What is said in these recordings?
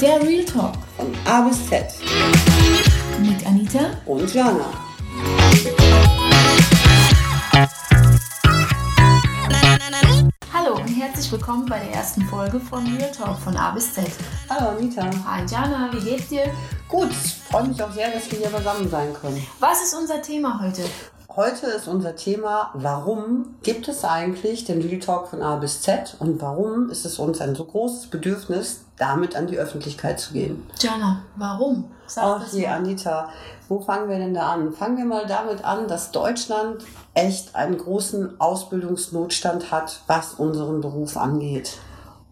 Der Real Talk Von A bis Z. mit Anita Und Jana. Hallo und herzlich willkommen bei der ersten Folge von Real Talk von A bis Z. Hallo Anita. Hi Jana, wie geht's dir? Gut, freue mich auch sehr, dass wir hier beisammen sein können. Was ist unser Thema heute? Heute ist unser Thema, warum gibt es eigentlich den Real Talk von A bis Z und warum ist es uns ein so großes Bedürfnis, damit an die Öffentlichkeit zu gehen? Jana, warum? Sag Ach das je, mal. Anita, wo fangen wir denn da an? Fangen wir mal damit an, dass Deutschland echt einen großen Ausbildungsnotstand hat, was unseren Beruf angeht.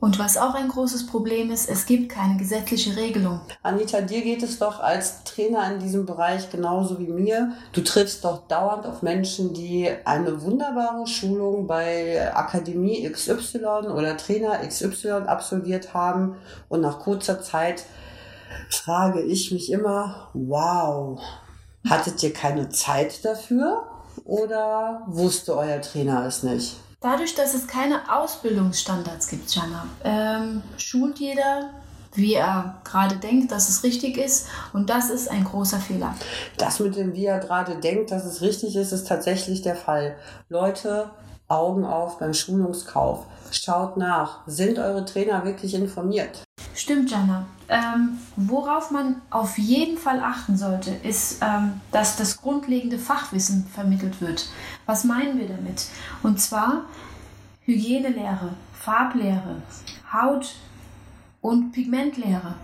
Und was auch ein großes Problem ist, es gibt keine gesetzliche Regelung. Anita, dir geht es doch als Trainer in diesem Bereich genauso wie mir. Du triffst doch dauernd auf Menschen, die eine wunderbare Schulung bei Akademie XY oder Trainer XY absolviert haben und nach kurzer Zeit frage ich mich immer, wow, hattet ihr keine Zeit dafür oder wusste euer Trainer es nicht? Dadurch, dass es keine Ausbildungsstandards gibt, Jana, ähm, schult jeder, wie er gerade denkt, dass es richtig ist. Und das ist ein großer Fehler. Das mit dem, wie er gerade denkt, dass es richtig ist, ist tatsächlich der Fall. Leute, Augen auf beim Schulungskauf. Schaut nach. Sind eure Trainer wirklich informiert? Stimmt, Jana. Ähm, worauf man auf jeden Fall achten sollte, ist, ähm, dass das grundlegende Fachwissen vermittelt wird. Was meinen wir damit? Und zwar Hygienelehre, Farblehre, Haut- und Pigmentlehre.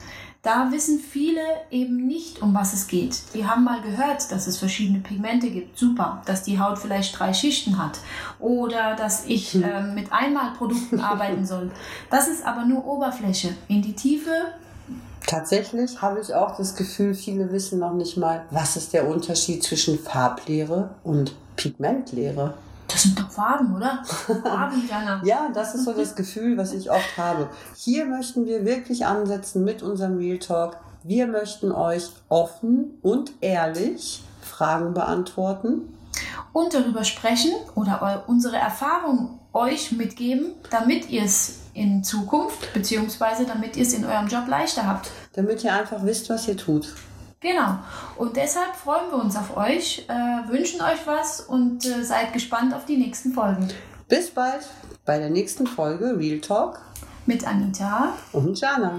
Da wissen viele eben nicht, um was es geht. Die haben mal gehört, dass es verschiedene Pigmente gibt. Super. Dass die Haut vielleicht drei Schichten hat. Oder dass ich ähm, mit Einmalprodukten arbeiten soll. Das ist aber nur Oberfläche. In die Tiefe Tatsächlich habe ich auch das Gefühl, viele wissen noch nicht mal, was ist der Unterschied zwischen Farblehre und Pigmentlehre. Das sind doch Farben, oder? Farben, Jana. Ja, das ist so das Gefühl, was ich oft habe. Hier möchten wir wirklich ansetzen mit unserem Real Talk. Wir möchten euch offen und ehrlich Fragen beantworten. Und darüber sprechen oder unsere Erfahrung euch mitgeben, damit ihr es in Zukunft, beziehungsweise damit ihr es in eurem Job leichter habt. damit ihr einfach wisst, was ihr tut. Genau. Und deshalb freuen wir uns auf euch, äh, wünschen euch was und äh, seid gespannt auf die nächsten Folgen. Bis bald bei der nächsten Folge Real Talk Mit Anita. und Jana.